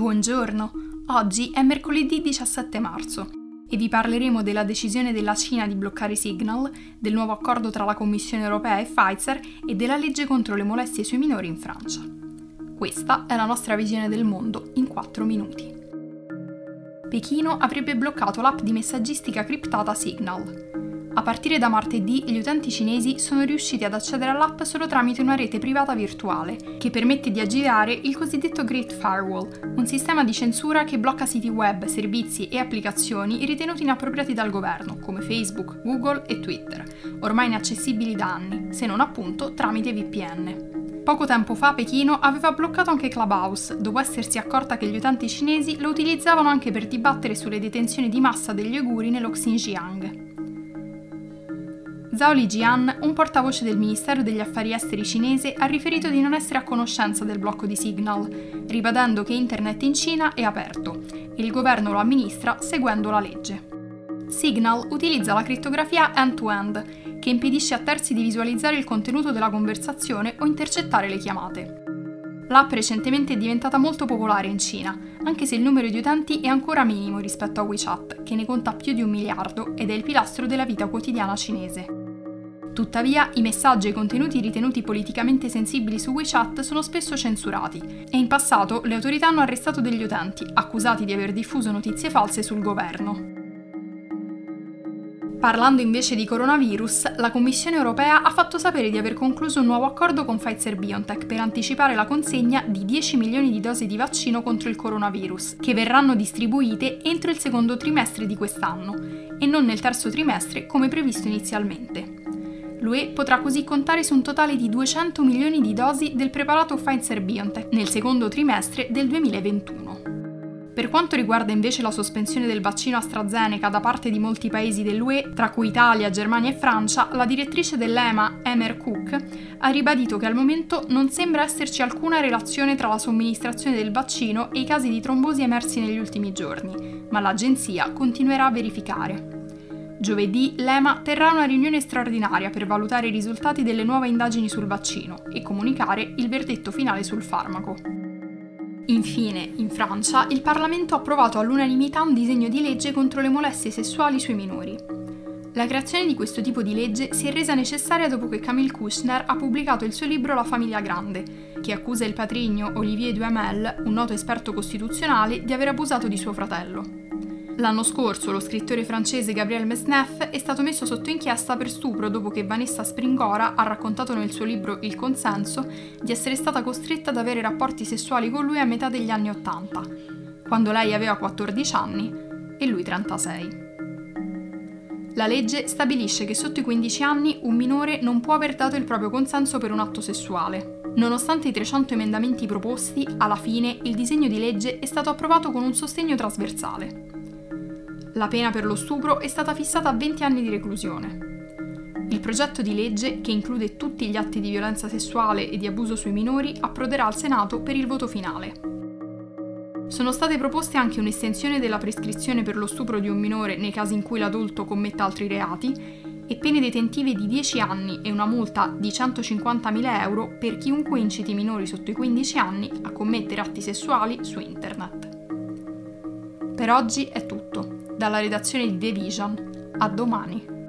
Buongiorno, oggi è mercoledì 17 marzo e vi parleremo della decisione della Cina di bloccare Signal, del nuovo accordo tra la Commissione europea e Pfizer e della legge contro le molestie sui minori in Francia. Questa è la nostra visione del mondo in 4 minuti. Pechino avrebbe bloccato l'app di messaggistica criptata Signal, a partire da martedì gli utenti cinesi sono riusciti ad accedere all'app solo tramite una rete privata virtuale, che permette di aggirare il cosiddetto Great Firewall, un sistema di censura che blocca siti web, servizi e applicazioni ritenuti inappropriati dal governo, come Facebook, Google e Twitter, ormai inaccessibili da anni, se non appunto tramite VPN. Poco tempo fa Pechino aveva bloccato anche Clubhouse, dopo essersi accorta che gli utenti cinesi lo utilizzavano anche per dibattere sulle detenzioni di massa degli uiguri nello Xinjiang. Zhao Lijian, un portavoce del Ministero degli Affari Esteri cinese, ha riferito di non essere a conoscenza del blocco di Signal, ribadendo che Internet in Cina è aperto e il governo lo amministra seguendo la legge. Signal utilizza la crittografia end-to-end, che impedisce a terzi di visualizzare il contenuto della conversazione o intercettare le chiamate. L'app recentemente è diventata molto popolare in Cina, anche se il numero di utenti è ancora minimo rispetto a WeChat, che ne conta più di un miliardo ed è il pilastro della vita quotidiana cinese. Tuttavia, i messaggi e i contenuti ritenuti politicamente sensibili su WeChat sono spesso censurati e in passato le autorità hanno arrestato degli utenti accusati di aver diffuso notizie false sul governo. Parlando invece di coronavirus, la Commissione europea ha fatto sapere di aver concluso un nuovo accordo con Pfizer BioNTech per anticipare la consegna di 10 milioni di dosi di vaccino contro il coronavirus, che verranno distribuite entro il secondo trimestre di quest'anno e non nel terzo trimestre come previsto inizialmente. L'UE potrà così contare su un totale di 200 milioni di dosi del preparato Pfizer-BioNTech nel secondo trimestre del 2021. Per quanto riguarda invece la sospensione del vaccino AstraZeneca da parte di molti paesi dell'UE, tra cui Italia, Germania e Francia, la direttrice dell'EMA, Emer Cook, ha ribadito che al momento non sembra esserci alcuna relazione tra la somministrazione del vaccino e i casi di trombosi emersi negli ultimi giorni, ma l'agenzia continuerà a verificare. Giovedì l'EMA terrà una riunione straordinaria per valutare i risultati delle nuove indagini sul vaccino e comunicare il verdetto finale sul farmaco. Infine, in Francia, il Parlamento ha approvato all'unanimità un disegno di legge contro le molestie sessuali sui minori. La creazione di questo tipo di legge si è resa necessaria dopo che Camille Kushner ha pubblicato il suo libro La famiglia grande, che accusa il patrigno Olivier Duhamel, un noto esperto costituzionale, di aver abusato di suo fratello. L'anno scorso lo scrittore francese Gabriel Mesneff è stato messo sotto inchiesta per stupro dopo che Vanessa Springora ha raccontato nel suo libro Il consenso di essere stata costretta ad avere rapporti sessuali con lui a metà degli anni Ottanta, quando lei aveva 14 anni e lui 36. La legge stabilisce che sotto i 15 anni un minore non può aver dato il proprio consenso per un atto sessuale. Nonostante i 300 emendamenti proposti, alla fine il disegno di legge è stato approvato con un sostegno trasversale. La pena per lo stupro è stata fissata a 20 anni di reclusione. Il progetto di legge, che include tutti gli atti di violenza sessuale e di abuso sui minori, approderà al Senato per il voto finale. Sono state proposte anche un'estensione della prescrizione per lo stupro di un minore nei casi in cui l'adulto commetta altri reati e pene detentive di 10 anni e una multa di 150.000 euro per chiunque inciti minori sotto i 15 anni a commettere atti sessuali su internet. Per oggi è tutto. Dalla redazione di The Vision. A domani.